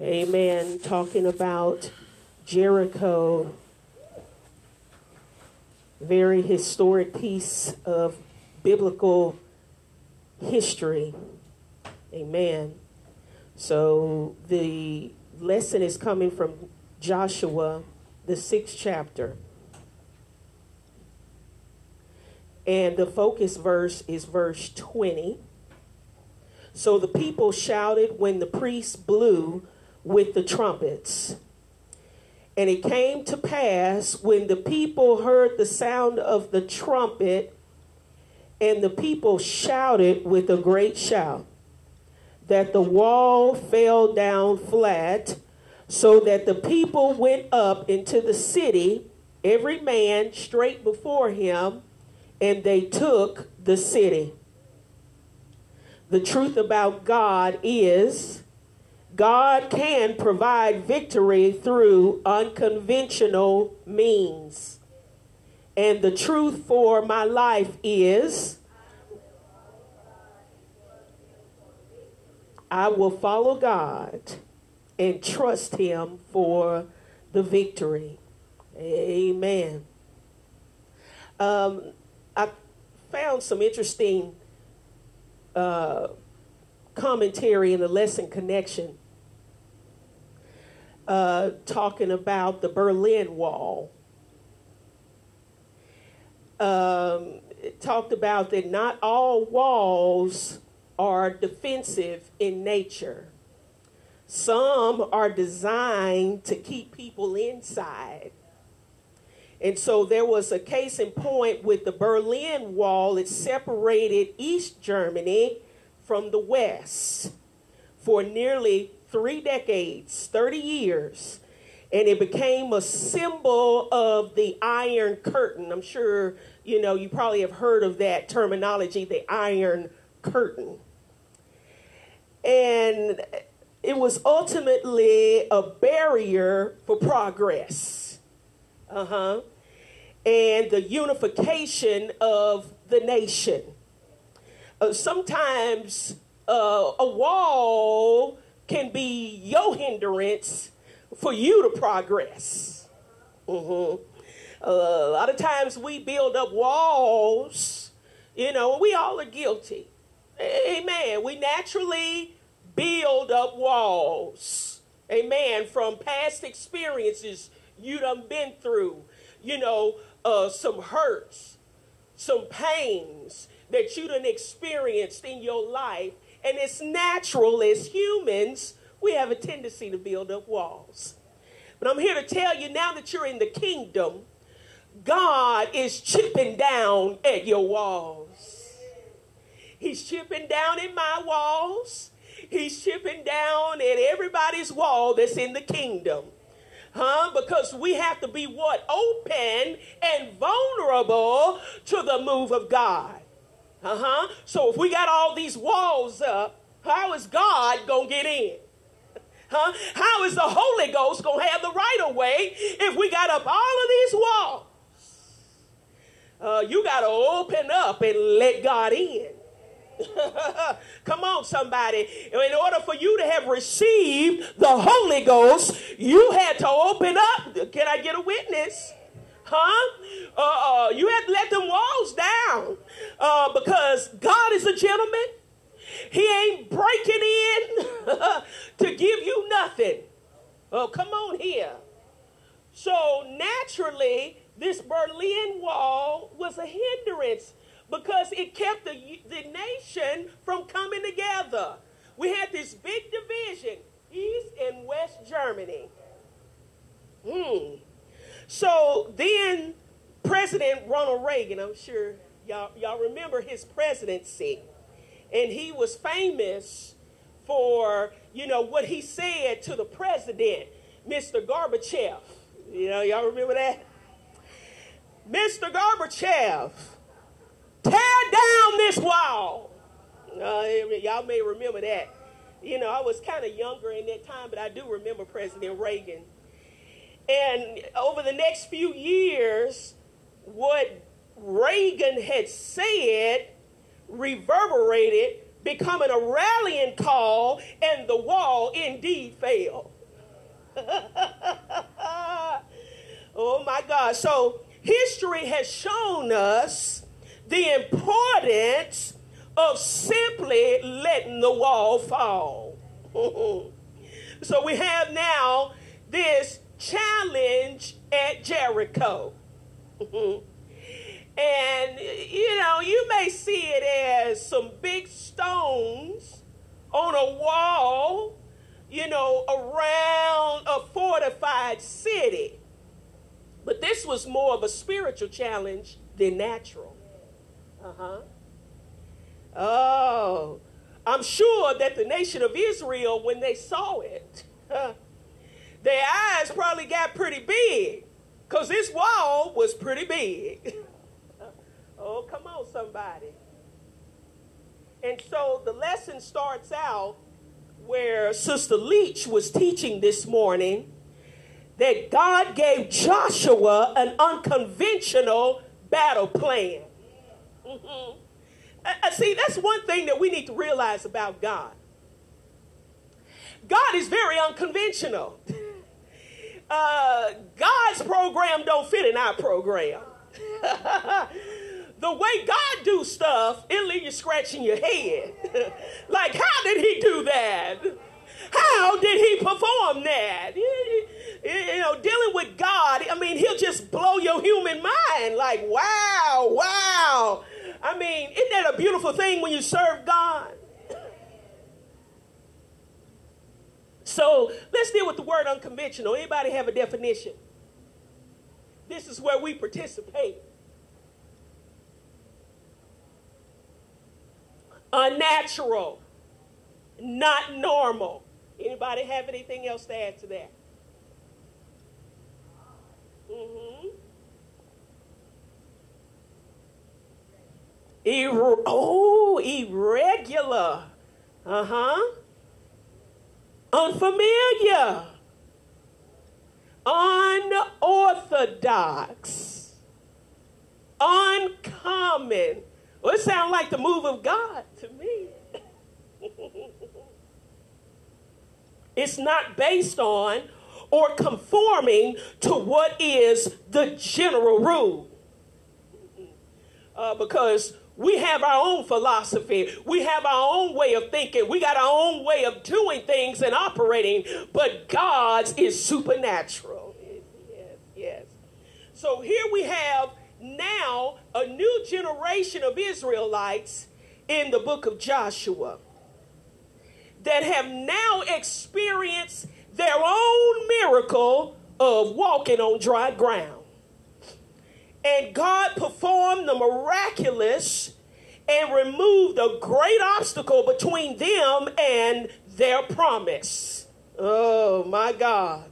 Amen. Talking about Jericho. Very historic piece of biblical history. Amen. So the lesson is coming from Joshua, the sixth chapter. And the focus verse is verse 20. So the people shouted when the priests blew with the trumpets. And it came to pass when the people heard the sound of the trumpet, and the people shouted with a great shout, that the wall fell down flat, so that the people went up into the city, every man straight before him, and they took the city. The truth about God is God can provide victory through unconventional means. And the truth for my life is I will follow God and trust Him for the victory. Amen. Um, I found some interesting uh, commentary in the lesson connection uh, talking about the Berlin Wall. Um, talked about that not all walls are defensive in nature. Some are designed to keep people inside. And so there was a case in point with the Berlin Wall. It separated East Germany from the West for nearly three decades, 30 years. And it became a symbol of the Iron Curtain. I'm sure, you know, you probably have heard of that terminology, the Iron Curtain. And it was ultimately a barrier for progress. Uh huh. And the unification of the nation. Uh, sometimes uh, a wall can be your hindrance for you to progress. Mm-hmm. Uh, a lot of times we build up walls, you know, we all are guilty. Amen. We naturally build up walls. Amen. From past experiences you done been through, you know, uh, some hurts, some pains that you done experienced in your life and it's natural as humans, we have a tendency to build up walls. But I'm here to tell you now that you're in the kingdom, God is chipping down at your walls. He's chipping down in my walls. He's chipping down at everybody's wall that's in the kingdom. Huh? Because we have to be what? Open and vulnerable to the move of God. Uh huh. So if we got all these walls up, how is God going to get in? Huh? How is the Holy Ghost going to have the right of way if we got up all of these walls? Uh, you got to open up and let God in. Come on, somebody. In order for you to have received the Holy Ghost, you had to open up. Can I get a witness? Huh? Uh, uh, you have to let them walls down uh, because God is a gentleman. He ain't breaking in to give you nothing. Oh, come on here. So naturally, this Berlin Wall was a hindrance because it kept the, the nation from coming together. We had this big division, East and West Germany. Hmm. So then President Ronald Reagan, I'm sure y'all, y'all remember his presidency, and he was famous for, you know, what he said to the president, Mr. Gorbachev. You know, y'all remember that? Mr. Gorbachev, tear down this wall. Uh, y'all may remember that. You know, I was kind of younger in that time, but I do remember President Reagan and over the next few years, what Reagan had said reverberated becoming a rallying call, and the wall indeed fell. oh my God. So history has shown us the importance of simply letting the wall fall. so we have now this challenge at Jericho. and you know, you may see it as some big stones on a wall, you know, around a fortified city. But this was more of a spiritual challenge than natural. Uh huh. Oh, I'm sure that the nation of Israel, when they saw it, their eyes probably got pretty big because this wall was pretty big. oh, come on, somebody. And so the lesson starts out where Sister Leach was teaching this morning that God gave Joshua an unconventional battle plan. Mm-hmm. Uh, see, that's one thing that we need to realize about God. God is very unconventional. Uh, God's program don't fit in our program. the way God do stuff, it leave you scratching your head. like, how did he do that? How did he perform that? You know, dealing with God, I mean, he'll just blow your human mind. Like, wow, wow. I mean, isn't that a beautiful thing when you serve God? So let's deal with the word unconventional. Anybody have a definition? This is where we participate. Unnatural, not normal. Anybody have anything else to add to that? Mm-hmm. Ir- oh, irregular. Uh huh. Unfamiliar. Unorthodox. Uncommon. Well, it sounds like the move of God to me. it's not based on or conforming to what is the general rule. Uh, because we have our own philosophy. We have our own way of thinking. We got our own way of doing things and operating, but God's is supernatural. Yes, yes. So here we have now a new generation of Israelites in the book of Joshua that have now experienced their own miracle of walking on dry ground. And God performed the miraculous and removed a great obstacle between them and their promise. Oh my God.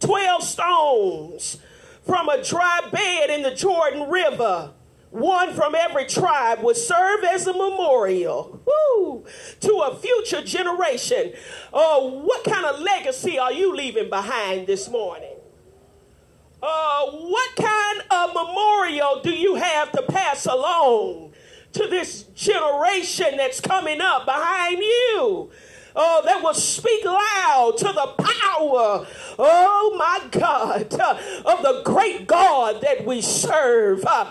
12 stones from a dry bed in the Jordan River. One from every tribe would serve as a memorial woo, to a future generation. Oh, what kind of legacy are you leaving behind this morning? Uh, what kind of memorial do you have to pass along to this generation that's coming up behind you? Oh, that will speak loud to the power, oh my God, uh, of the great God that we serve. Uh,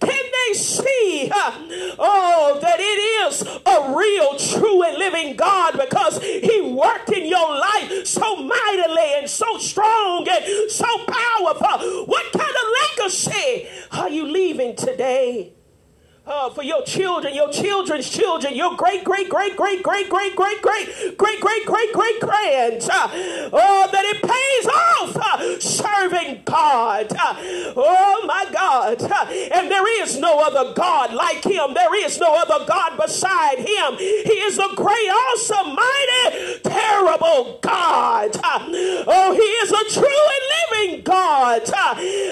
can they see, uh, oh, that it is a real, true, and living God because He worked in your life so mightily and so strong and so powerful? What kind of legacy are you leaving today? Uh, for your children, your children's children, your great, great, great, great, great, great, great, great, great, great, great, great grands. Uh, oh, that it pays off uh, serving God. Uh, oh, my God. Uh, and there is no other God like him. There is no other God beside him. He is a great, awesome, mighty, terrible God. Oh, he is a true and living God.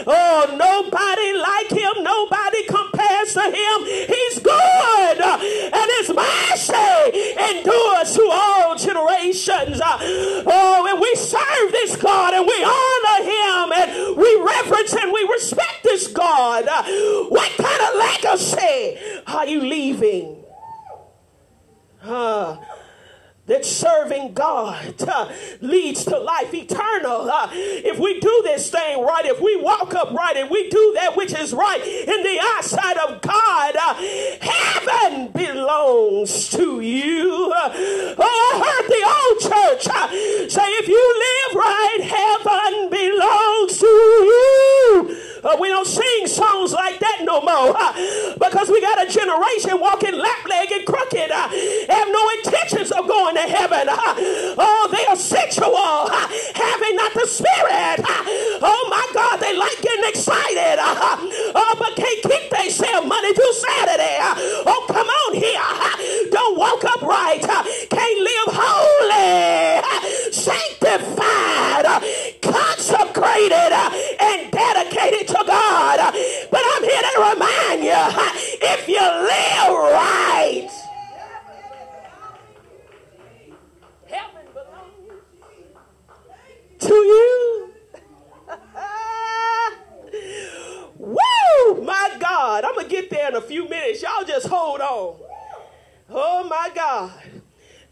Oh, nobody like him. Nobody compares to him. He's good, and his mercy endures to all generations. Oh, and we serve this God, and we honor him, and we reverence and we respect this God. What kind of legacy are you leaving? Uh, that serving God uh, leads to life eternal. Uh, if we do this thing right, if we walk upright and we do that which is right in the eyesight of God, uh, heaven belongs to you. Uh, oh, I heard the old church uh, say, if you live right, heaven belongs to you. Uh, we don't sing songs like that no more because we got a generation walking lap-legged crooked, uh, have no intentions of going to heaven. Oh, they are sensual, having not the spirit. Oh my God, they like getting excited, oh, but can't keep themselves Monday through Saturday. oh, come on here. don't walk upright. can't live holy, sanctified, consecrated, and dedicated to God. But I'm here to remind you if you live right, to you. Woo! My God. I'm going to get there in a few minutes. Y'all just hold on. Oh, my God.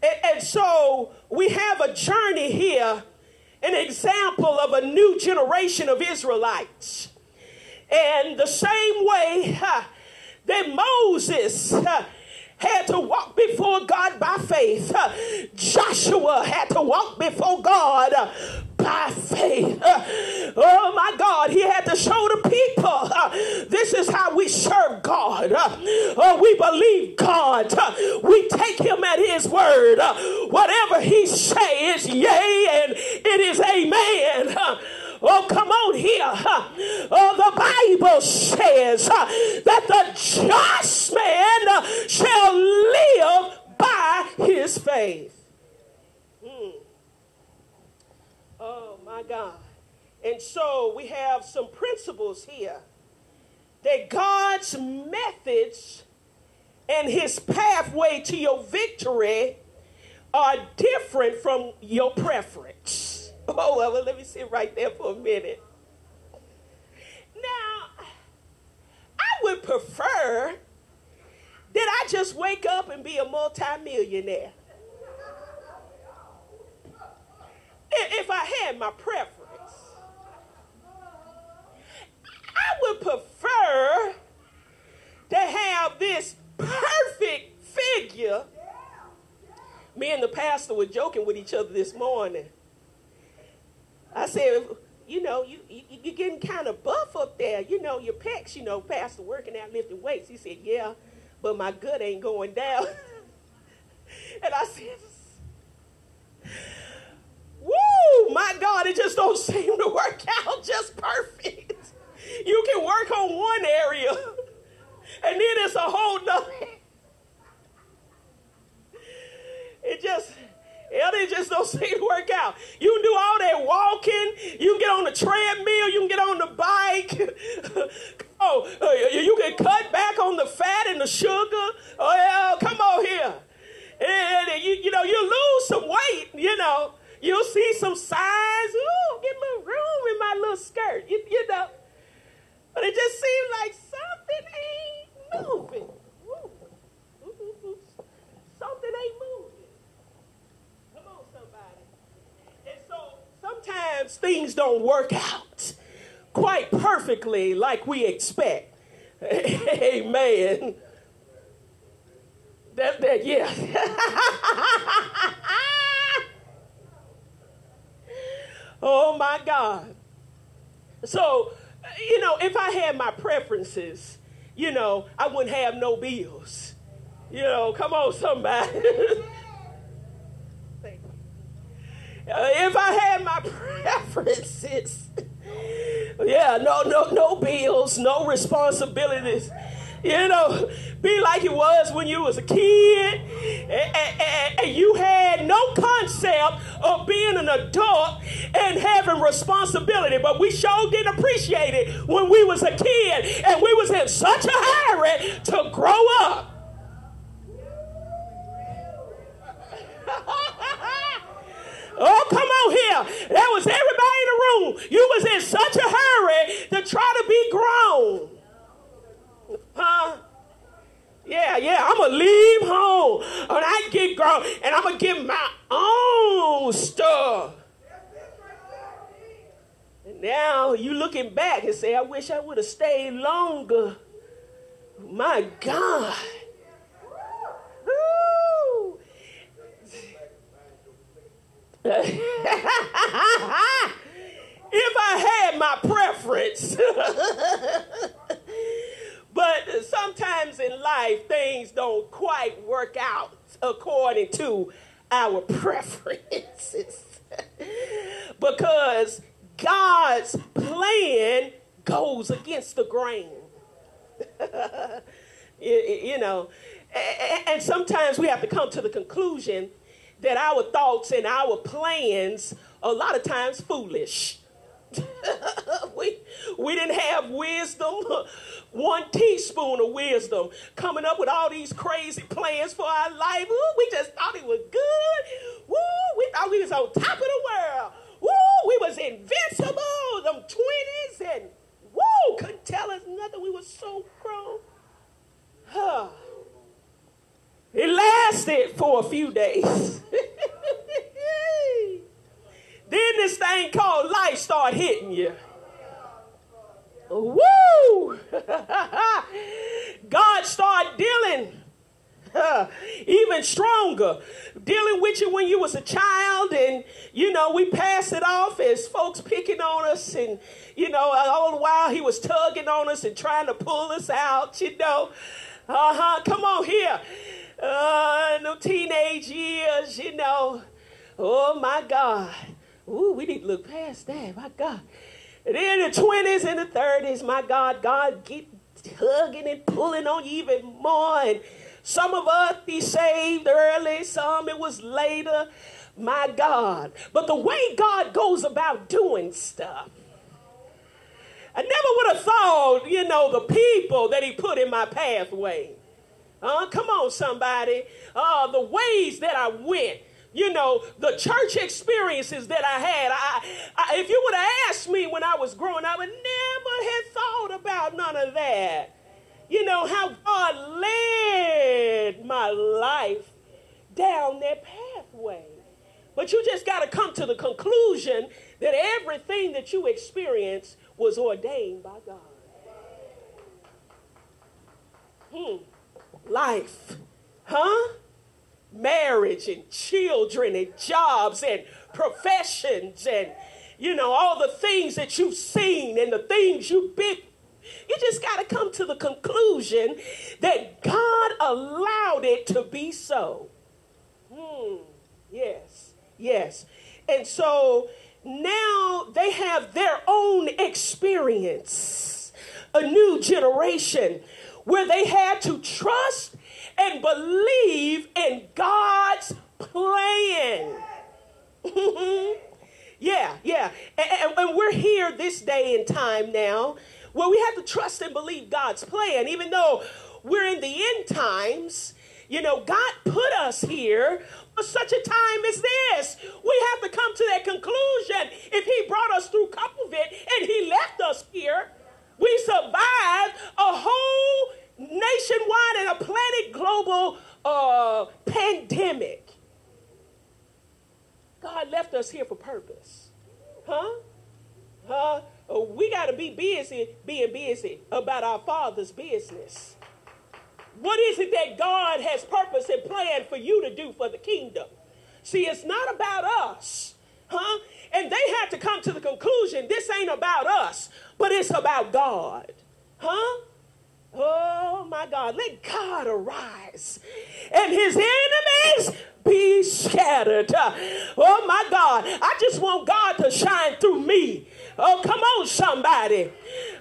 And, and so we have a journey here an example of a new generation of Israelites. And the same way that Moses had to walk before God by faith, Joshua had to walk before God by faith. oh my God, he had to show the people uh, this is how we serve God. Uh, uh we believe God. Uh, we take him at his word. whatever he says, yea, and it is amen. Oh, come on here. Oh, the Bible says that the just man shall live by his faith. Hmm. Oh, my God. And so we have some principles here that God's methods and his pathway to your victory are different from your preference. Oh, well, let me sit right there for a minute. Now, I would prefer that I just wake up and be a multimillionaire. If I had my preference, I would prefer to have this perfect figure. Me and the pastor were joking with each other this morning. I said, you know, you, you, you're getting kind of buff up there. You know, your pecs, you know, pastor working out lifting weights. He said, yeah, but my gut ain't going down. and I said, woo, my God, it just don't seem to work out just perfect. You can work on one area, and then it's a whole nother. It just it just don't seem to work out. You can do all that walking. You can get on the treadmill. You can get on the bike. oh, uh, you can cut back on the fat and the sugar. Oh, yeah, come on here. And you, you know, you lose some weight, you know. You'll see some size. Ooh, get my room in my little skirt, you, you know. But it just seems like something ain't moving. Something ain't moving. Come on, somebody. And so sometimes things don't work out quite perfectly like we expect. Amen. That, that, yeah. oh my God. So, you know, if I had my preferences, you know, I wouldn't have no bills. You know, come on, somebody. If I had my preferences, yeah, no, no, no bills, no responsibilities. You know, be like it was when you was a kid and, and, and, you had no concept of being an adult and having responsibility. But we sure didn't appreciate it when we was a kid and we was in such a hurry to grow up. Oh, come on here. There was everybody in the room. You was in such a hurry to try to be grown. Huh? Yeah, yeah, I'm to leave home. And I get grown and I'm to get my own stuff. And now you looking back and say, I wish I would have stayed longer. My God. If I had my preference. but sometimes in life, things don't quite work out according to our preferences. because God's plan goes against the grain. you, you know, and sometimes we have to come to the conclusion that our thoughts and our plans a lot of times foolish. we, we didn't have wisdom, one teaspoon of wisdom, coming up with all these crazy plans for our life. Ooh, we just thought it was good. Woo, we thought we was on top of the world. Woo, we was invincible, them 20s, and woo, couldn't tell us nothing. We were so grown. Huh. It lasted for a few days. then this thing called life start hitting you. Woo! God start dealing even stronger. Dealing with you when you was a child, and you know we pass it off as folks picking on us, and you know all the while he was tugging on us and trying to pull us out. You know, uh huh. Come on here, uh, no teenage years. You know, oh my God. Ooh, we need to look past that. My God. And in the 20s and the 30s, my God, God keep tugging and pulling on you even more. And some of us be saved early, some it was later. My God. But the way God goes about doing stuff, I never would have thought, you know, the people that He put in my pathway. Uh, come on, somebody. Uh, the ways that I went you know, the church experiences that I had. I, I, if you would have asked me when I was growing, up, I would never have thought about none of that. You know, how God led my life down that pathway. But you just got to come to the conclusion that everything that you experience was ordained by God. Hmm. Life. Huh? Marriage and children and jobs and professions and you know all the things that you've seen and the things you've been you just got to come to the conclusion that God allowed it to be so. Hmm. Yes. Yes. And so now they have their own experience, a new generation where they had to trust and believe in God's plan. yeah, yeah. And, and, we're here this day and time now where we have to trust and believe God's plan, even though we're in the end times. You know, God put us here for such a time as this. We have to come to that conclusion. If He brought us through COVID and He left us here, we survived a whole nationwide and a planet global uh, pandemic. God left us here for purpose. Huh? Huh? Uh, we got to be busy being busy about our Father's business. What is it that God has purpose and plan for you to do for the kingdom? See, it's not about us, huh? And they had to come to the conclusion this ain't about us, but it's about God, huh? Oh my God, let God arise and his enemies be scattered. Oh my God, I just want God to shine through me. Oh, come on, somebody.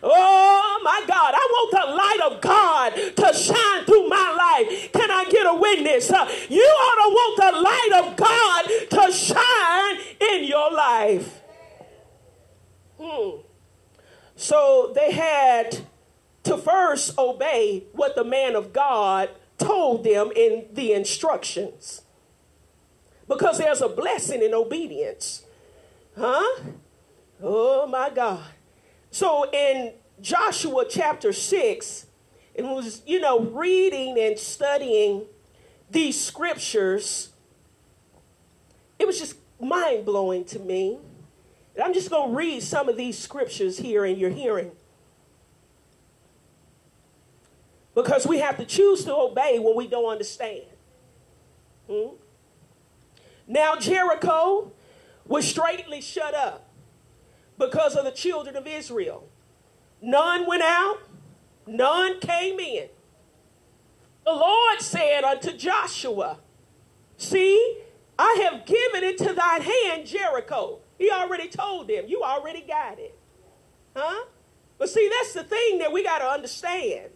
Oh my God, I want the light of God to shine through my life. Can I get a witness? Uh, you ought to want the light of God to shine in your life. Hmm. So they had to first obey what the man of God told them in the instructions. Because there's a blessing in obedience. Huh? Oh my God. So in Joshua chapter 6, it was, you know, reading and studying these scriptures, it was just mind blowing to me. And I'm just going to read some of these scriptures here in your hearing. Because we have to choose to obey when we don't understand. Hmm? Now, Jericho was straightly shut up because of the children of Israel. None went out, none came in. The Lord said unto Joshua, See, I have given it to thine hand, Jericho. He already told them, You already got it. Huh? But see, that's the thing that we got to understand.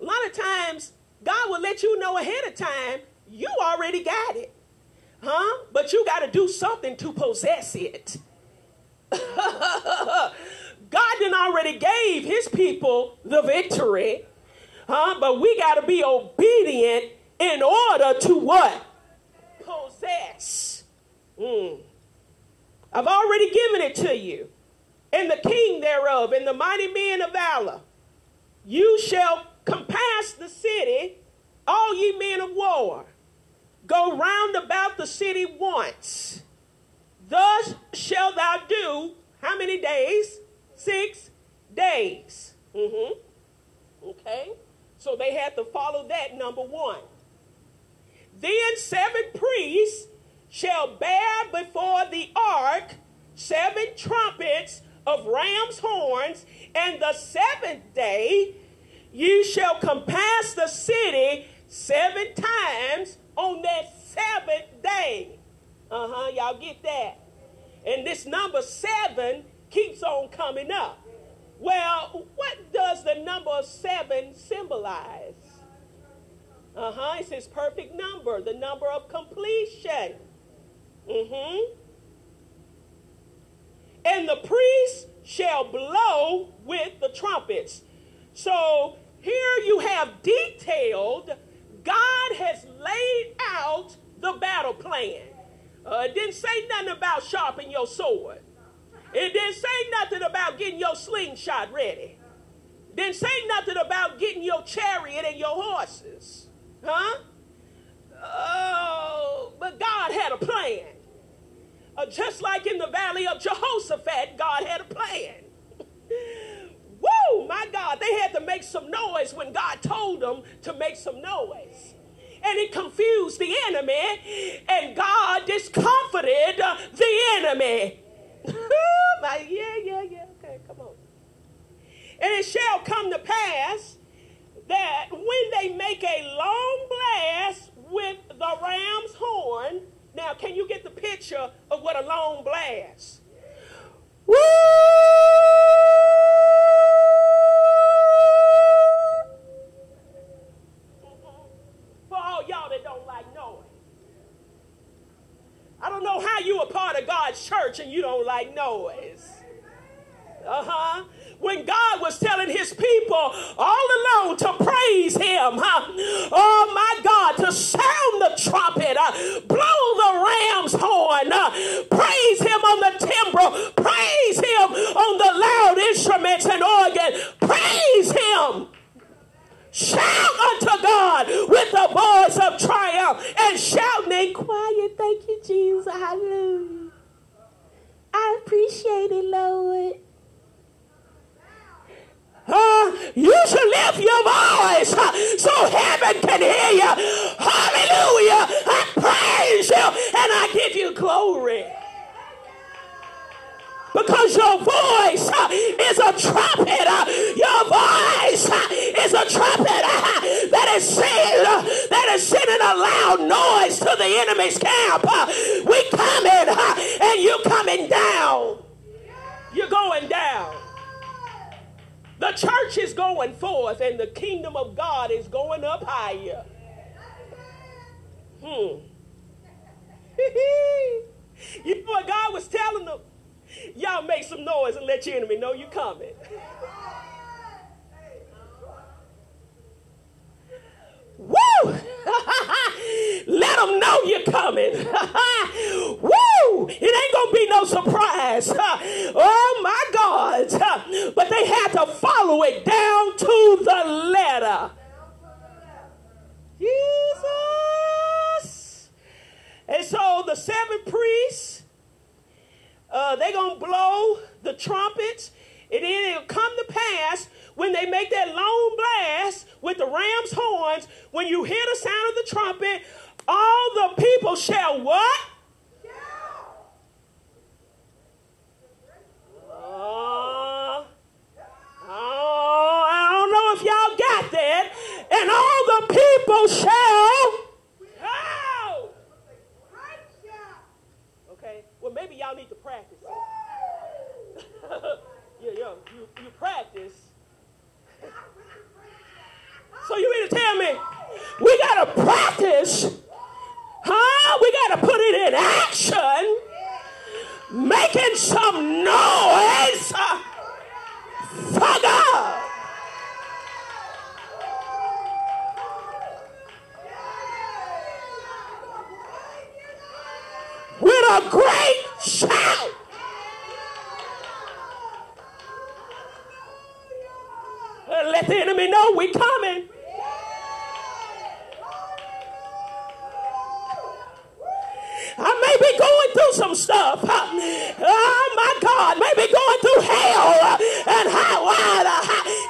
A lot of times, God will let you know ahead of time, you already got it. Huh? But you got to do something to possess it. God didn't already gave his people the victory. Huh? But we got to be obedient in order to what? Possess. Mm. I've already given it to you. And the king thereof, and the mighty men of valor. You shall compass the city, all ye men of war. Go round about the city once. Thus shall thou do how many days? Six days. Mm-hmm. Okay. So they had to follow that number one. Then seven priests shall bear before the ark seven trumpets of ram's horns, and the seventh day you shall compass the city seven times on that seventh day. Uh huh, y'all get that? And this number seven keeps on coming up. Well, what does the number seven symbolize? Uh huh, it's his perfect number, the number of completion. Mm hmm. And the priest shall blow with the trumpets. So here you have detailed, God has laid out the battle plan. Uh, it didn't say nothing about sharpening your sword. It didn't say nothing about getting your slingshot ready. Didn't say nothing about getting your chariot and your horses. Huh? Oh, but God had a plan. Uh, just like in the valley of Jehoshaphat, God had a plan. My God, they had to make some noise when God told them to make some noise and it confused the enemy, and God discomforted uh, the enemy. My, yeah, yeah, yeah. Okay, come on. And it shall come to pass that when they make a long blast with the ram's horn, now can you get the picture of what a long blast? Woo! I don't know how you are part of God's church and you don't like noise. Uh huh. When God was telling his people all alone to praise him, huh? Oh my God, to sound the trumpet, uh, blow the ram's horn, uh, praise him on the timbrel, praise him on the loud instruments and organ, praise him. Shout unto God with the voice of triumph and shout in quiet. Thank you, Jesus. Hallelujah. I appreciate it, Lord. Uh, you should lift your voice uh, so heaven can hear you. Hallelujah. I praise you and I give you glory because your voice uh, is a trumpet. Uh, your voice uh, is a trumpet that is saying that is sending a loud noise to the enemy's camp. We coming and you coming down. You're going down. The church is going forth and the kingdom of God is going up higher. Hmm. you know what God was telling them? Y'all make some noise and let your enemy know you're coming. Woo! Let them know you're coming. Woo! It ain't to be no surprise. oh my God. But they had to follow it down to the letter. Jesus. And so the seven priests, uh, they going to blow the trumpets, and then it'll come to pass when they make that long blast with the ram's horns, when you hear the sound of the trumpet, all the people shall what? Uh, oh, I don't know if y'all got that. And all the people shall. Oh! Okay, well, maybe y'all need to practice yeah, yeah, you, you practice. So you mean to tell me we got to practice? Huh? We got to put it in action. Making some noise for God. With a great shout. Let the enemy know we coming. I may be going through some stuff. Oh my God, maybe going through hell and high water.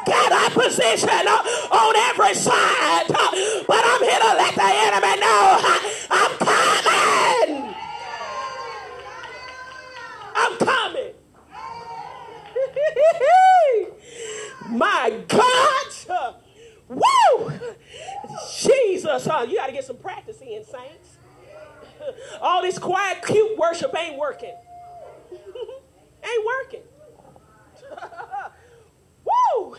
Got opposition on every side. But I'm here to let the enemy know I'm coming. I'm coming. my God. Woo! Jesus. Uh, you got to get some practice in, saints. All this quiet, cute worship ain't working. ain't working. Woo!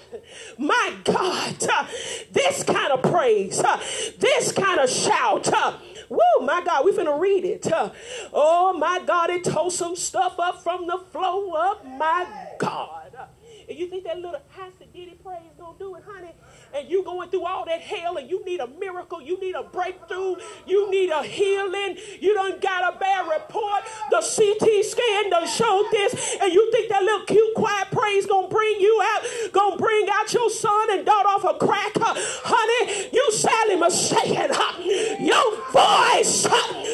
My God, uh, this kind of praise, uh, this kind of shout. Uh, woo, my God, we finna read it. Uh, oh, my God, it tore some stuff up from the flow up. My God. Uh, and you think that little Hasta Diddy praise gonna do it, honey? and you going through all that hell and you need a miracle, you need a breakthrough, you need a healing, you done got a bad report, the CT scan done showed this, and you think that little cute quiet praise gonna bring you out, gonna bring out your son and daughter off a crack, huh? honey, you sadly mistaken. Your voice,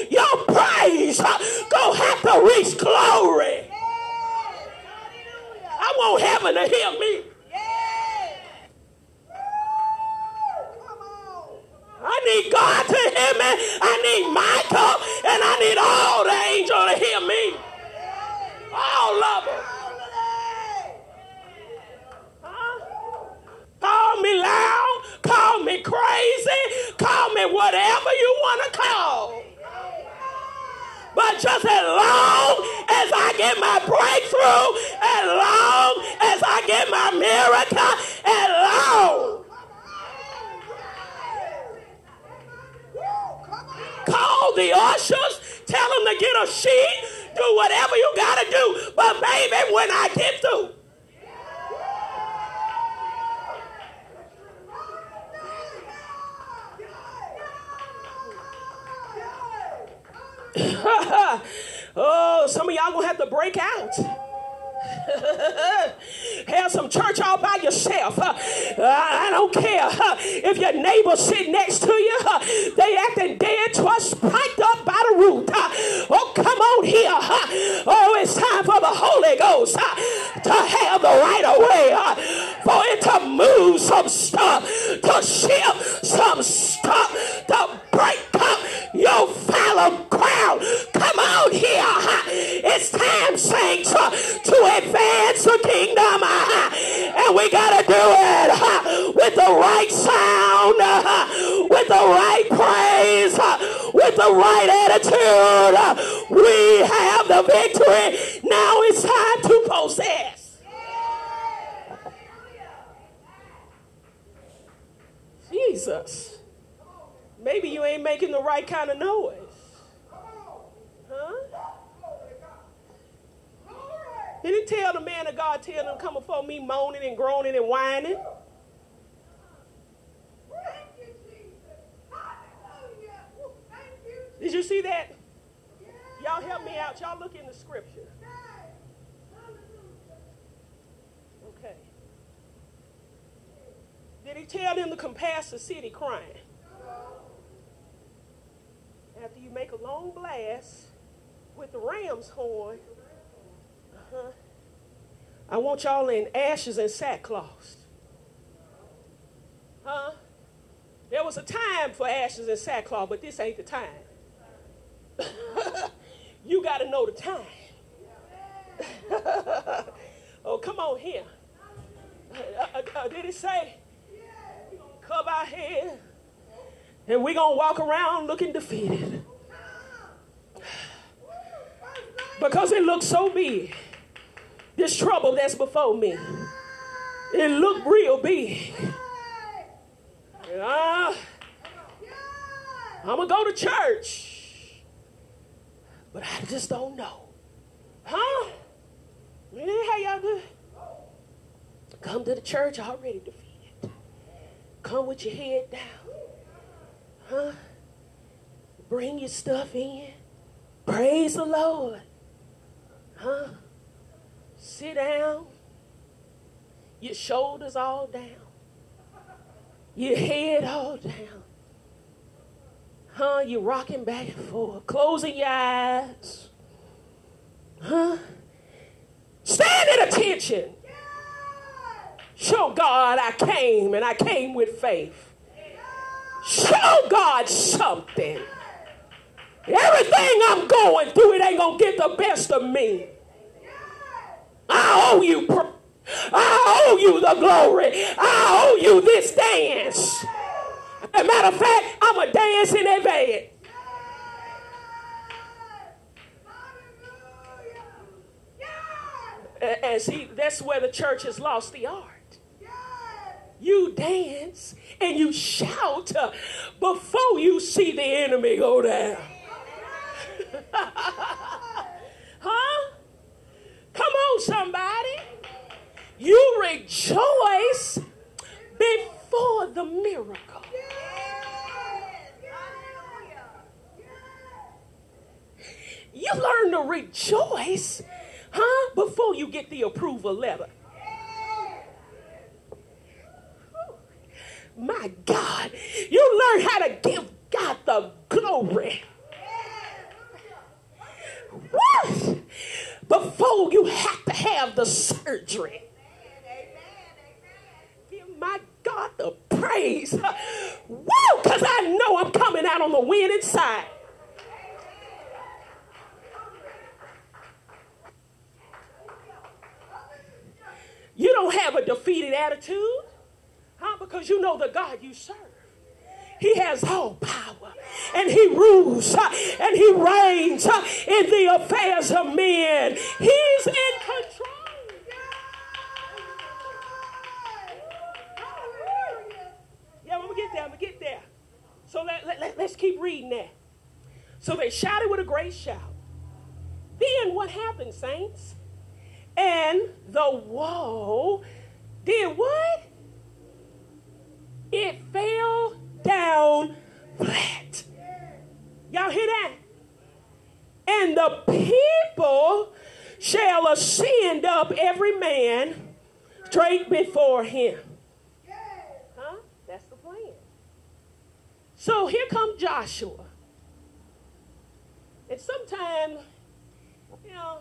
your praise, gonna have to reach glory. I want heaven to hear me. I need God to hear me. I need Michael, and I need all the angels to hear me. All of them. Huh? Call me loud, call me crazy, call me whatever you want to call. But just as long as I get my breakthrough, as long as I get my miracle, as long Call the ushers, tell them to get a sheet, do whatever you got to do. But baby, when I get through, oh, some of y'all gonna have to break out. Have some church all by yourself. I don't care if your neighbor sit next to you. They acting dead, twice spiked up by the root. Oh, come on here. Oh, it's time for the Holy Ghost to have the right of way, for it to move some stuff, to shift some stuff, to break up your fallow ground. Come on here. It's time, saints, to advance the kingdom. And we got to do it with the right sound, with the right praise, with the right attitude. We have the victory. Now it's time to possess. Jesus. Maybe you ain't making the right kind of noise. Huh? Did he tell the man of God, tell them come before me moaning and groaning and whining? Did you see that? Y'all help me out. Y'all look in the scripture. Okay. Did he tell them to compass the city crying? After you make a long blast, with the ram's horn. I want y'all in ashes and sackcloth. Huh? There was a time for ashes and sackcloth, but this ain't the time. you got to know the time. oh, come on here. Uh, uh, uh, did it say, cover our head, and we're going to walk around looking defeated? Because it looks so big. This trouble that's before me. It looked real big. Uh, I'm going to go to church. But I just don't know. Huh? How y'all do? Come to the church already defeated. Come with your head down. Huh? Bring your stuff in. Praise the Lord. Huh? Sit down. Your shoulders all down. Your head all down. Huh? You're rocking back and forth. Closing your eyes. Huh? Stand at attention. Show God I came and I came with faith. Show God something. Everything I'm going through, it ain't going to get the best of me. I owe you. I owe you the glory. I owe you this dance. As a matter of fact, I'm a dance in advance. And see, that's where the church has lost the art. You dance and you shout uh, before you see the enemy go down. somebody. You rejoice before the miracle. You learn to rejoice, huh, before you get the approval letter. My God, you learn how to give God the glory. What? Before you have to have the surgery. Give my God the praise. Woo! Because I know I'm coming out on the winning side. You don't have a defeated attitude, huh? Because you know the God you serve. He has all power and he rules and he reigns in the affairs of men. He's in control. Yeah, I'm gonna get there. Gonna get there. So let, let, let's keep reading that. So they shouted with a great shout. Then what happened, saints? And the wall did what? It fell down flat. Y'all hear that? And the people shall ascend up every man straight before him. Huh? That's the plan. So here comes Joshua. And sometimes, you know,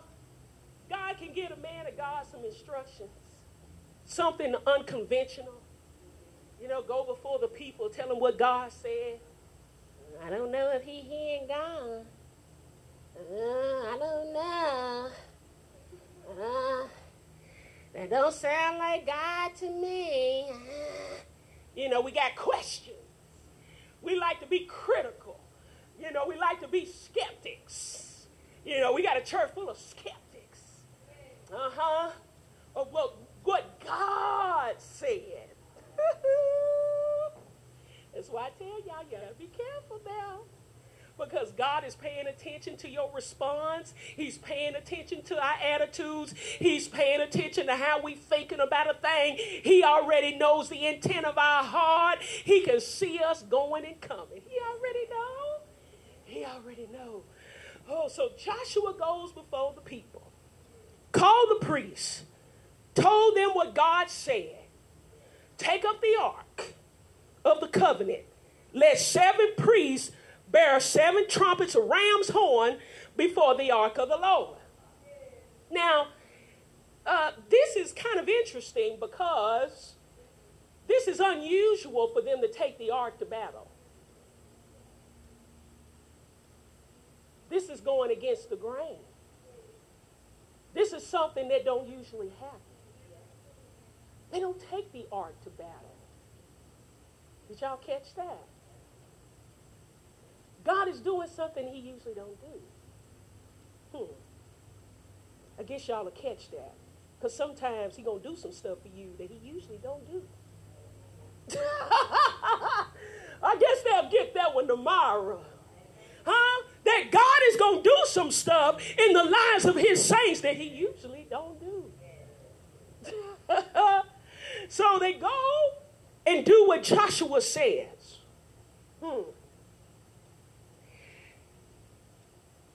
God can give a man of God some instructions, something unconventional. You know, go before the people, tell them what God said. I don't know if he hearing God. Uh, I don't know. Uh, that don't sound like God to me. Uh, you know, we got questions. We like to be critical. You know, we like to be skeptics. You know, we got a church full of skeptics. Uh huh. Of what, what God said. That's why I tell y'all, you gotta be careful now. Because God is paying attention to your response. He's paying attention to our attitudes. He's paying attention to how we thinking about a thing. He already knows the intent of our heart. He can see us going and coming. He already know. He already know. Oh, so Joshua goes before the people, called the priests, told them what God said. Take up the ark of the covenant. Let seven priests bear seven trumpets, a ram's horn, before the ark of the Lord. Now, uh, this is kind of interesting because this is unusual for them to take the ark to battle. This is going against the grain. This is something that don't usually happen. They don't take the ark to battle. Did y'all catch that? God is doing something he usually don't do. Hmm. I guess y'all will catch that. Because sometimes he going to do some stuff for you that he usually don't do. I guess they'll get that one tomorrow. Huh? That God is going to do some stuff in the lives of his saints that he usually don't do. So they go and do what Joshua says. Hmm.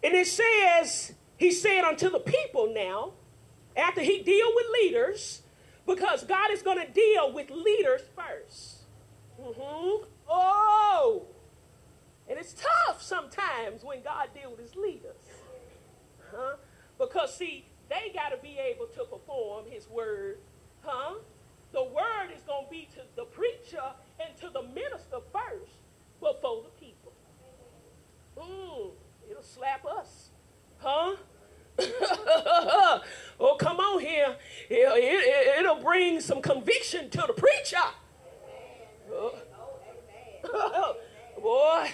And it says, he said unto the people now, after he deal with leaders, because God is going to deal with leaders 1st mm-hmm. Oh, and it's tough sometimes when God deal with his leaders, huh? Because see, they got to be able to perform His word, huh? The word is going to be to the preacher and to the minister first before the people. Mm, it'll slap us, huh? oh, come on here. It, will it, bring some conviction to the preacher. Oh, boy,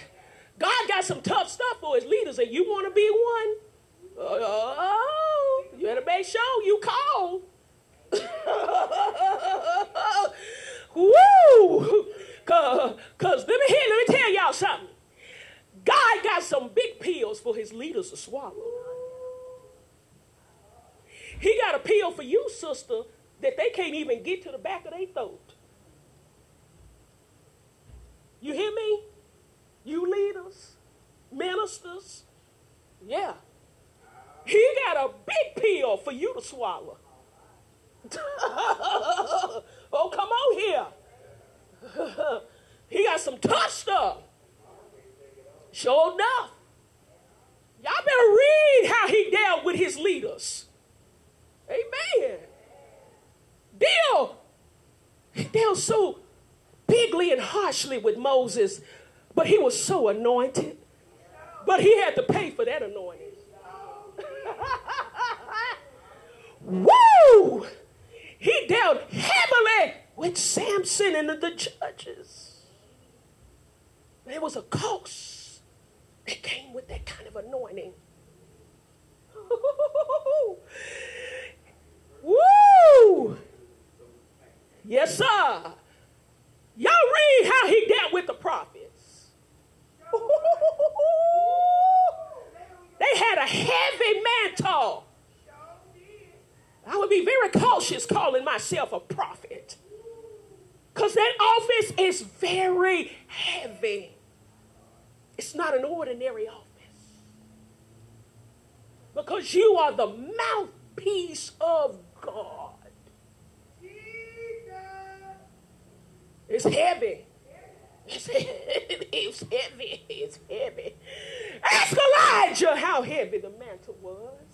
God got some tough stuff for his leaders, and you want to be one? Oh, you better make sure you call. Woo! Cause, Cause let me hear, let me tell y'all something. God got some big pills for his leaders to swallow. He got a pill for you, sister, that they can't even get to the back of their throat. You hear me? You leaders, ministers, yeah. He got a big pill for you to swallow. oh, come on here. he got some tough stuff. Sure enough. Y'all better read how he dealt with his leaders. Amen. Deal. He dealt so bigly and harshly with Moses, but he was so anointed. But he had to pay for that anointing. Woo! He dealt heavily with Samson and the judges. There was a cost that came with that kind of anointing. Woo! Yes, sir. Y'all read how he dealt with the prophets. They had a heavy mantle. I would be very cautious calling myself a prophet. Because that office is very heavy. It's not an ordinary office. Because you are the mouthpiece of God. It's heavy. It's heavy. It's heavy. It's heavy. Ask Elijah how heavy the mantle was.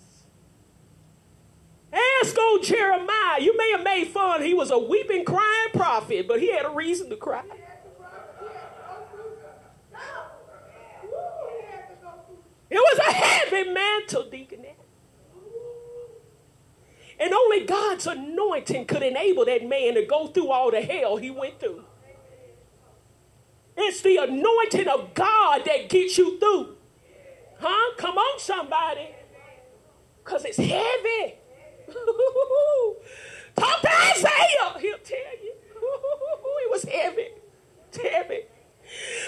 Ask old Jeremiah. You may have made fun. He was a weeping, crying prophet, but he had a reason to cry. It was a heavy mantle, deaconess. And only God's anointing could enable that man to go through all the hell he went through. It's the anointing of God that gets you through. Huh? Come on, somebody. Because it's heavy. Talk to Isaiah. He'll tell you. it was heavy. Heavy.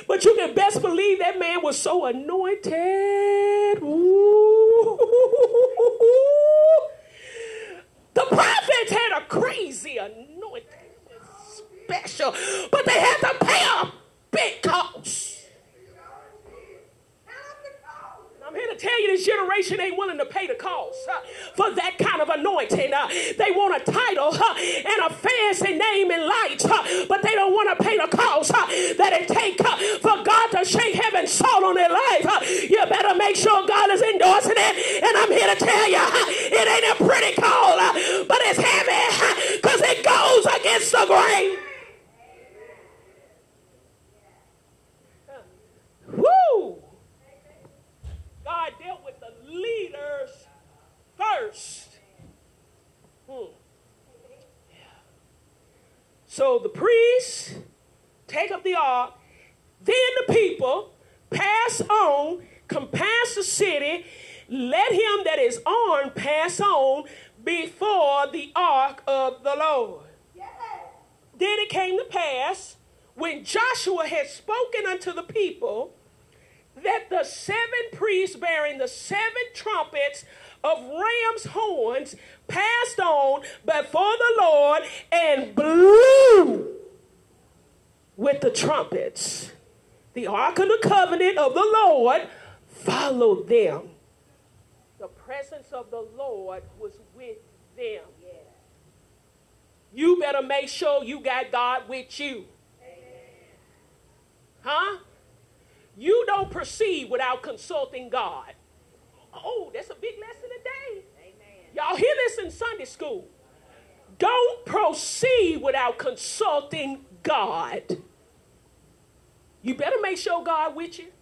But you can best believe that man was so anointed. The prophets had a crazy anointing. Special. But they had to pay a big cost. I'm here to tell you this generation ain't willing to pay the cost. for that kind of anointing. Uh, they want a title uh, and a fancy name and lights, uh, but they don't want to pay the cost uh, that it takes uh, for God to shake heaven's salt on their life. Uh, you better make sure God is endorsing it. And I'm here to tell you, it ain't a pretty call, but it's heavy because it goes against the grain. Woo! God dealt with the leaders first. Hmm. So the priests take up the ark, then the people pass on, compass the city, let him that is armed pass on before the ark of the Lord. Then it came to pass when Joshua had spoken unto the people that the seven priests bearing the seven trumpets of ram's horns passed on before the Lord and blew with the trumpets. The ark of the covenant of the Lord followed them. The presence of the Lord was with them. You better make sure you got God with you. Huh? You don't proceed without consulting God. Oh, that's a big lesson today. Amen. Y'all hear this in Sunday school. Don't proceed without consulting God. You better make sure God with you.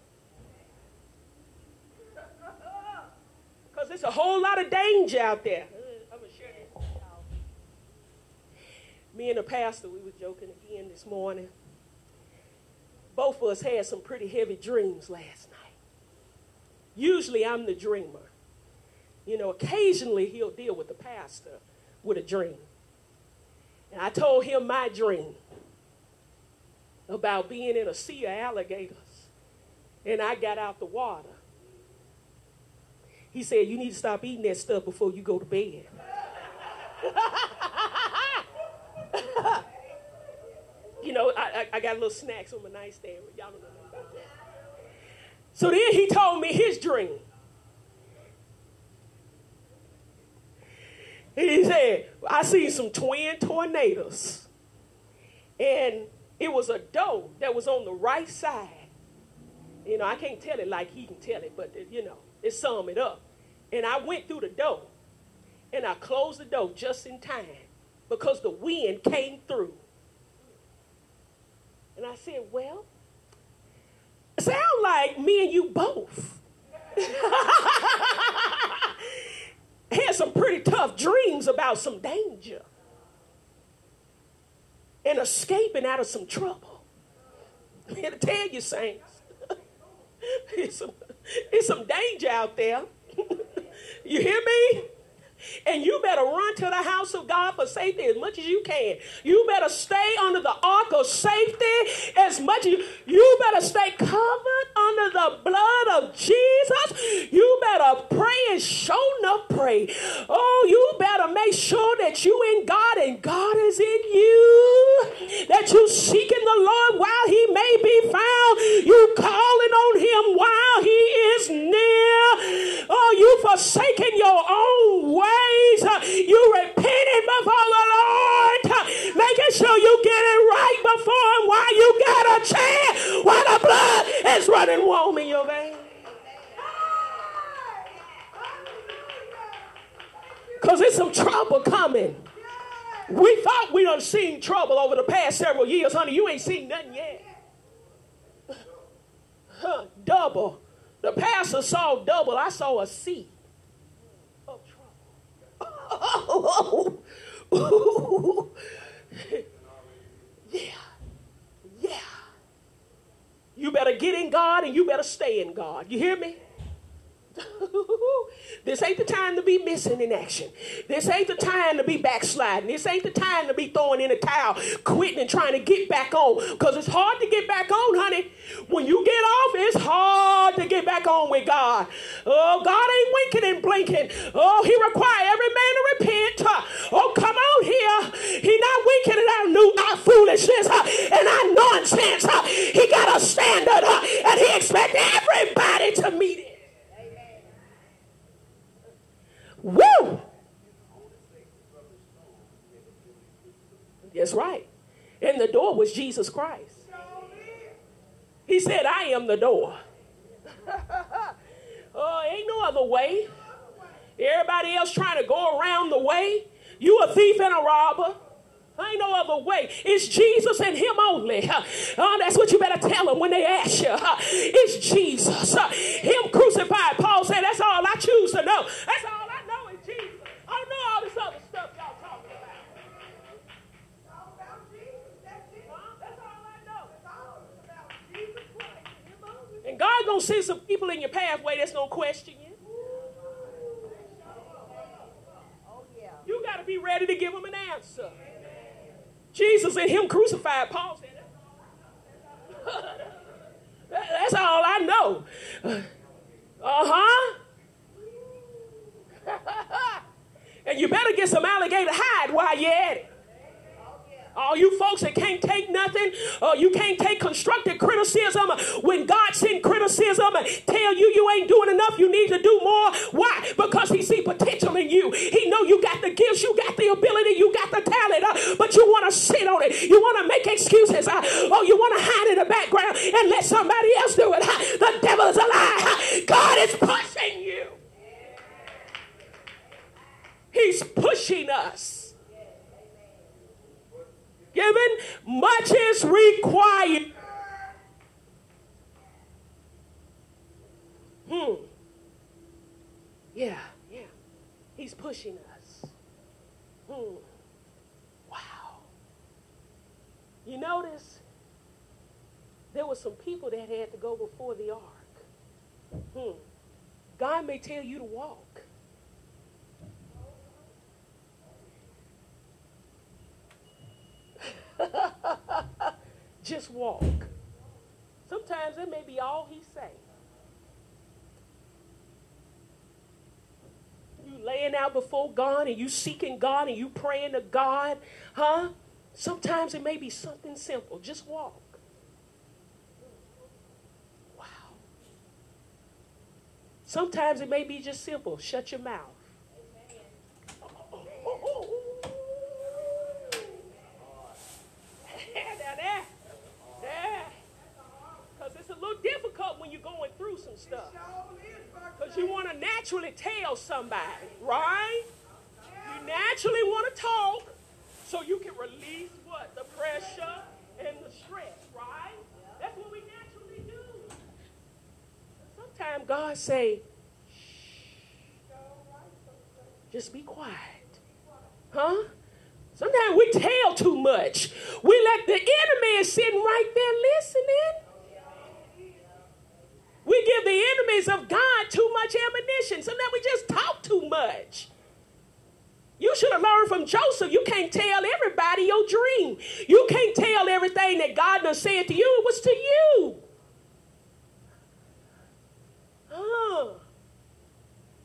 Because there's a whole lot of danger out there. I'm gonna share this with y'all. Me and the pastor, we were joking again this morning both of us had some pretty heavy dreams last night. Usually I'm the dreamer. You know, occasionally he'll deal with the pastor with a dream. And I told him my dream about being in a sea of alligators. And I got out the water. He said, You need to stop eating that stuff before you go to bed. you know, I, I, got little snacks on my nightstand. Y'all don't know. So then he told me his dream. He said, I seen some twin tornadoes. And it was a doe that was on the right side. You know, I can't tell it like he can tell it, but, you know, it sum it up. And I went through the door. And I closed the door just in time because the wind came through and I said, Well, sound like me and you both had some pretty tough dreams about some danger and escaping out of some trouble. I'm here to tell you, saints, it's, some, some danger out there. you hear me? And you better run to the house of God for safety as much as you can. You better stay under the ark of safety as much as you, you better stay covered under the blood of Jesus. You better pray and show enough pray. Oh, you better make sure that you in God and God is in you. That you seeking the Lord while he may be found. You calling on him while he is near. You forsaken your own ways. You repenting before the Lord, making sure you get it right before Him while you got a chance, while the blood is running warm in your veins. Because there's some trouble coming. We thought we done seen trouble over the past several years, honey. You ain't seen nothing yet. Huh, double. The pastor saw double. I saw a. Oh trouble. Yeah. Yeah. You better get in God and you better stay in God. You hear me? this ain't the time to be missing in action. This ain't the time to be backsliding. This ain't the time to be throwing in a towel, quitting and trying to get back on. Because it's hard to get back on, honey. When you get off, it's hard to get back on with God. Oh, God ain't winking and blinking. Oh, He require every man to repent. Oh, come on here. He not winking at our new our foolishness uh, and our nonsense. Uh. He got a standard uh, and He expect everybody to meet it. Woo! That's right. And the door was Jesus Christ. He said, I am the door. oh, ain't no other way. Everybody else trying to go around the way. You a thief and a robber. Ain't no other way. It's Jesus and Him only. Oh, that's what you better tell them when they ask you. It's Jesus. Him crucified. Paul said, That's all I choose to know. That's all I know is Jesus. I don't know all this other stuff y'all talking about. That's all I God gonna send some people in your pathway that's gonna question you. You got to be ready to give them an answer. Jesus and Him crucified, Paul said, That's all I know. Uh huh. and you better get some alligator hide while you're at it. All you folks that can't take nothing, uh, you can't take constructive criticism. When God send criticism tell you you ain't doing enough, you need to do more. Why? Because He see potential in you. He know you got the gifts, you got the ability, you got the talent, uh, but you want to sit on it. You want to make excuses. Uh, oh, you want to hide in the background and let somebody else do it. Uh, the devil's a lie. God is pushing you. He's pushing us given, much is required. Hmm. Yeah, yeah. He's pushing us. Hmm. Wow. You notice there were some people that had to go before the ark. Hmm. God may tell you to walk. Just walk. Sometimes that may be all he's saying. You laying out before God and you seeking God and you praying to God, huh? Sometimes it may be something simple. Just walk. Wow. Sometimes it may be just simple. Shut your mouth. Some stuff. Because you want to naturally tell somebody, right? You naturally want to talk so you can release what? The pressure and the stress, right? That's what we naturally do. Sometimes God say, Shh. just be quiet. Huh? Sometimes we tell too much. We let the enemy is sitting right there listening. We give the enemies of God too much ammunition. Sometimes we just talk too much. You should have learned from Joseph. You can't tell everybody your dream. You can't tell everything that God done said to you. It was to you. Huh.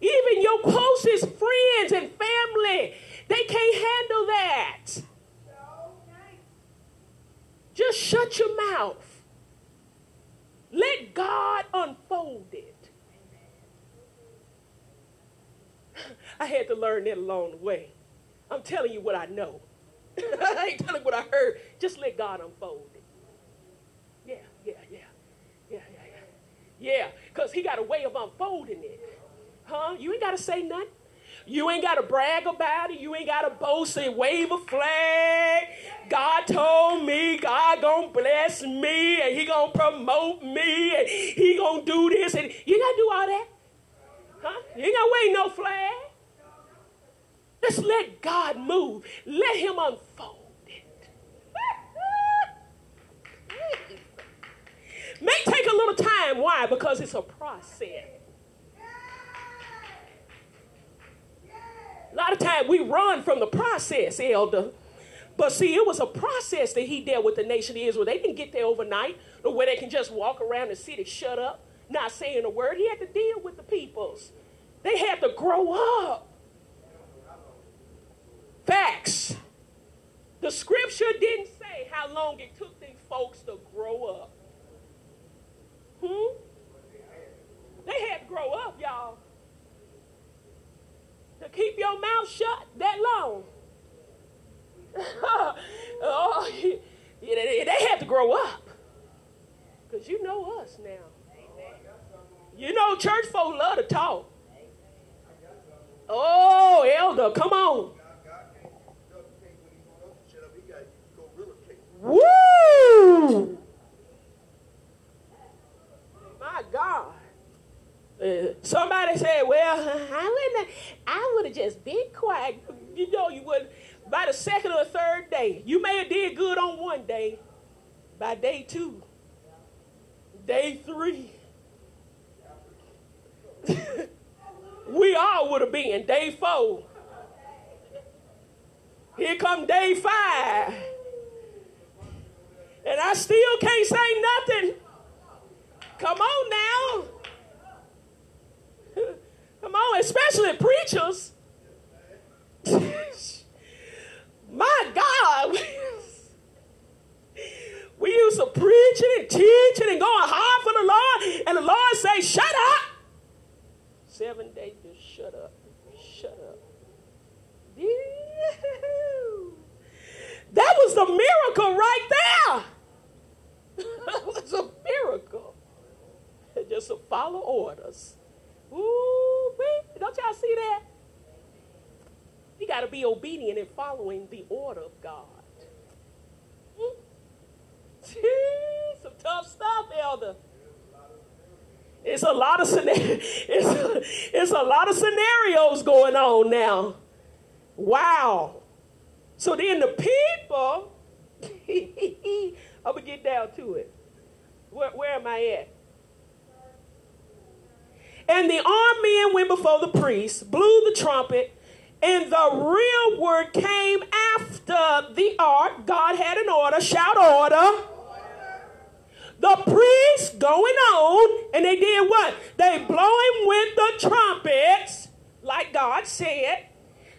Even your closest friends and family, they can't handle that. Just shut your mouth. Let God unfold it. I had to learn that along the way. I'm telling you what I know. I ain't telling what I heard. Just let God unfold it. Yeah, yeah, yeah. Yeah, yeah, yeah. Yeah, because he got a way of unfolding it. Huh? You ain't got to say nothing. You ain't got to brag about it. You ain't got to boast and wave a flag. God told me God gonna bless me and he gonna promote me and he gonna do this and you gotta do all that. Huh? You ain't gotta wave no flag. Just let God move. Let him unfold it. May take a little time. Why? Because it's a process. A lot of times we run from the process, elder. But see, it was a process that he dealt with the nation of Israel. They didn't get there overnight, or where they can just walk around the city, shut up, not saying a word. He had to deal with the peoples. They had to grow up. Facts. The scripture didn't say how long it took these folks to grow up. Hmm? They had to grow up, y'all. The keep your mouth shut that long. oh, they had to grow up. Because you know us now. You know, church folk love to talk. Oh, elder, come on. Woo! My God. Somebody said, "Well, I wouldn't. I would have just been quiet. You know, you would. By the second or third day, you may have did good on one day. By day two, day three, we all would have been day four. Here come day five, and I still can't say nothing. Come on now." Come on, especially preachers. My God. we used to preaching and teaching and going hard for the Lord, and the Lord say, shut up. Seven days, just shut up. Shut up. That was the miracle right there. that was a miracle. Just to follow orders. Ooh, don't y'all see that? You got to be obedient in following the order of God. Some tough stuff, Elder. It's a lot of it's a, it's a lot of scenarios going on now. Wow. So then the people, I'm gonna get down to it. Where, where am I at? And the armed men went before the priest, blew the trumpet, and the real word came after the ark. God had an order, shout order. The priests going on, and they did what? They blowing with the trumpets, like God said.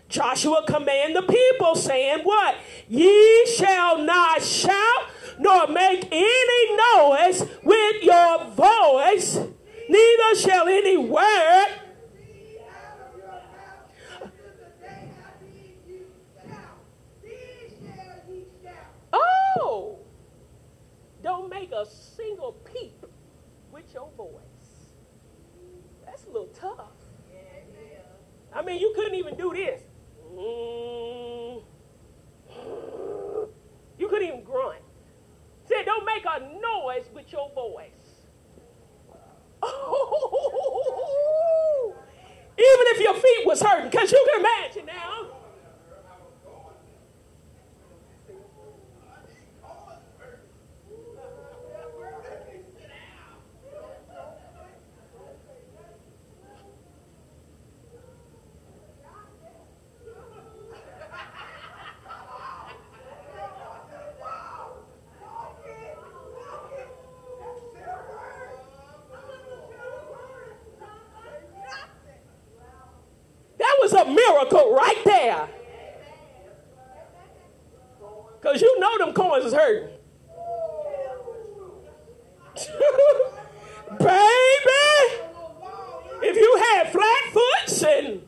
Joshua command the people, saying, What? Ye shall not shout nor make any noise with your voice neither shall any word Oh, don't make a single peep with your voice. That's a little tough. I mean, you couldn't even do this. You couldn't even grunt. Said, don't make a noise with your voice. Even if your feet was hurting, because you can imagine now. a miracle right there. Because you know them coins is hurting. Baby, if you had flat foots and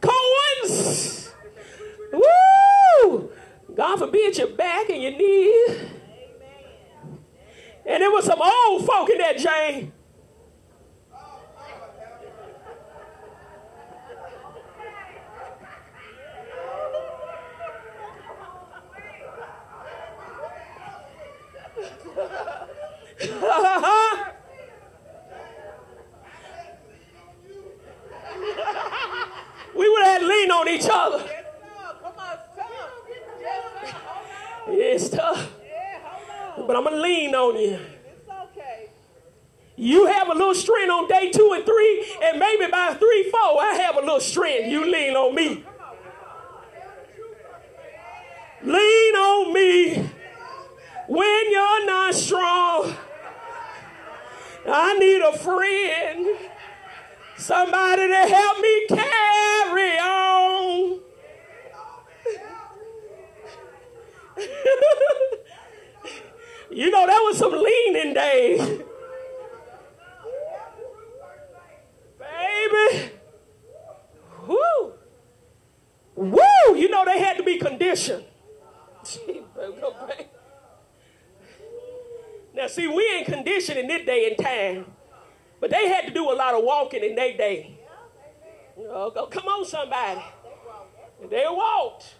coins, woo, God forbid your back and your knees. And there was some old folk in that Jane. we would have to lean on each other. It's tough. But I'm going to lean on you. You have a little strength on day two and three, and maybe by three, four, I have a little strength. You lean on me. Lean on me when you're not strong. I need a friend, somebody to help me carry on. you know, that was some leaning days. Baby. Whoo. Woo! You know they had to be conditioned. now, see, we ain't conditioned in this day and time, but they had to do a lot of walking in their day. Oh, come on, somebody. They walked.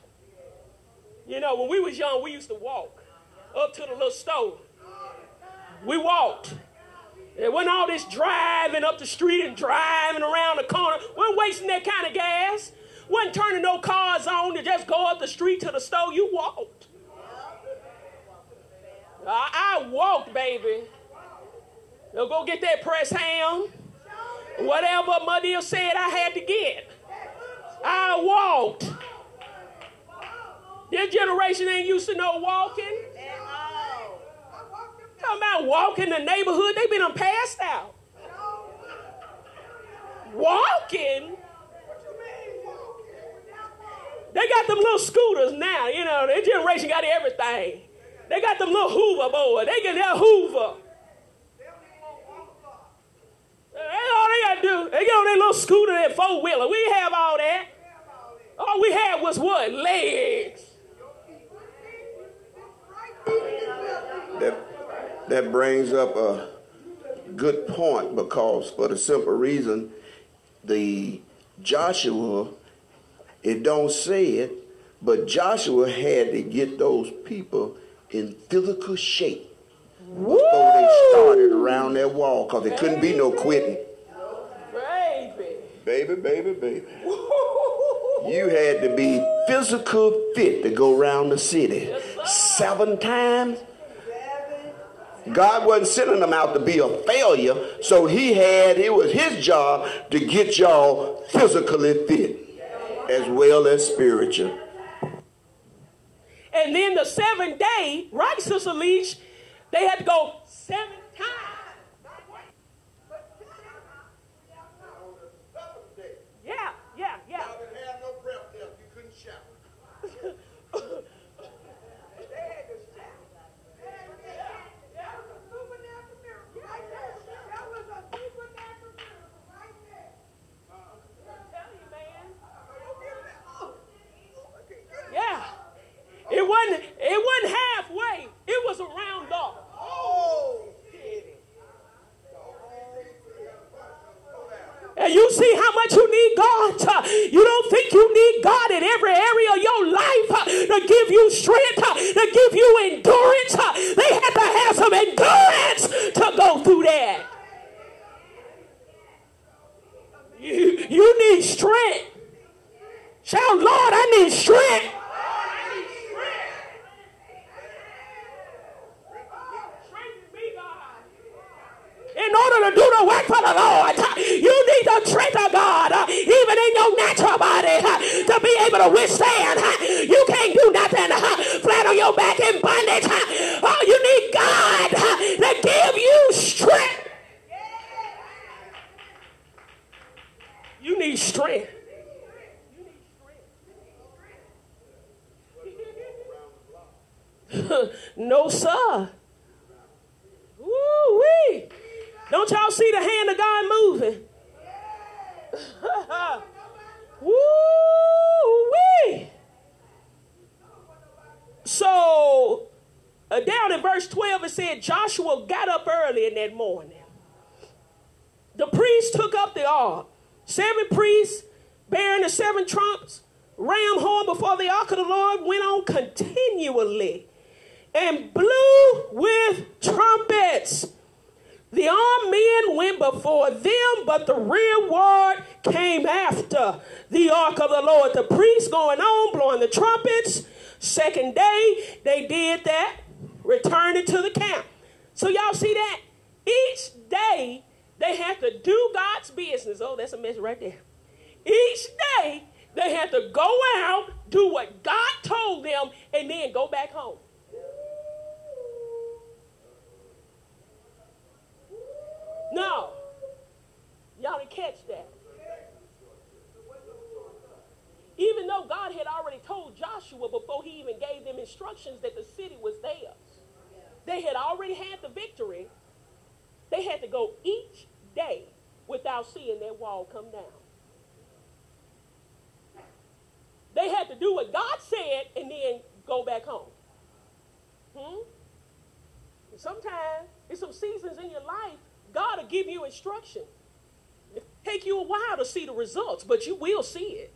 You know, when we was young, we used to walk up to the little store. We walked. It wasn't all this driving up the street and driving around the corner. Wasn't wasting that kind of gas. Wasn't turning no cars on to just go up the street to the store. You walked. I, I walked, baby. They'll go get that press ham. Whatever Mother said I had to get. I walked. This generation ain't used to no walking. Talking about walking the neighborhood, they been passed out. Walking? They got them little scooters now, you know, their generation got everything. They got them little hoverboard. They get their Hoover. That's all they got to do. They get on their little scooter, that four wheeler. We have all that. All we had was what? Legs. That, that brings up a good point because, for the simple reason, the Joshua it don't say it, but Joshua had to get those people in physical shape Woo! before they started around that wall because there couldn't be no quitting. Baby. Baby, baby, baby. You had to be physical fit to go around the city seven times. God wasn't sending them out to be a failure, so he had, it was his job to get y'all physically fit as well as spiritual. And then the seventh day, right, Sister Leach, they had to go seven it wasn't halfway. It was a round Oh, And you see how much you need God. You don't think you need God in every area of your life uh, to give you strength, uh, to give you endurance. Uh. They had to have some endurance to go through that. You, you need strength. Shout, Lord, I need strength. in order to do the work for the Lord, you need the strength of God, even in your natural body, to be able to withstand. You can't do nothing flat on your back in bondage. Oh, you need God to give you strength. You need strength. no, sir. Don't y'all see the hand of God moving? Woo wee! So uh, down in verse 12 it said Joshua got up early in that morning. The priest took up the ark. Seven priests bearing the seven trumps, ram horn before the ark of the Lord went on continually and blew with trumpets. The armed men went before them, but the reward came after the ark of the Lord. The priests going on, blowing the trumpets. Second day, they did that, returning to the camp. So y'all see that? Each day, they had to do God's business. Oh, that's a mess right there. Each day, they had to go out, do what God told them, and then go back home. No, y'all didn't catch that. Even though God had already told Joshua before he even gave them instructions that the city was theirs, they had already had the victory. They had to go each day without seeing that wall come down. They had to do what God said and then go back home. Hmm? Sometimes there's some seasons in your life God will give you instruction. It'll take you a while to see the results, but you will see it.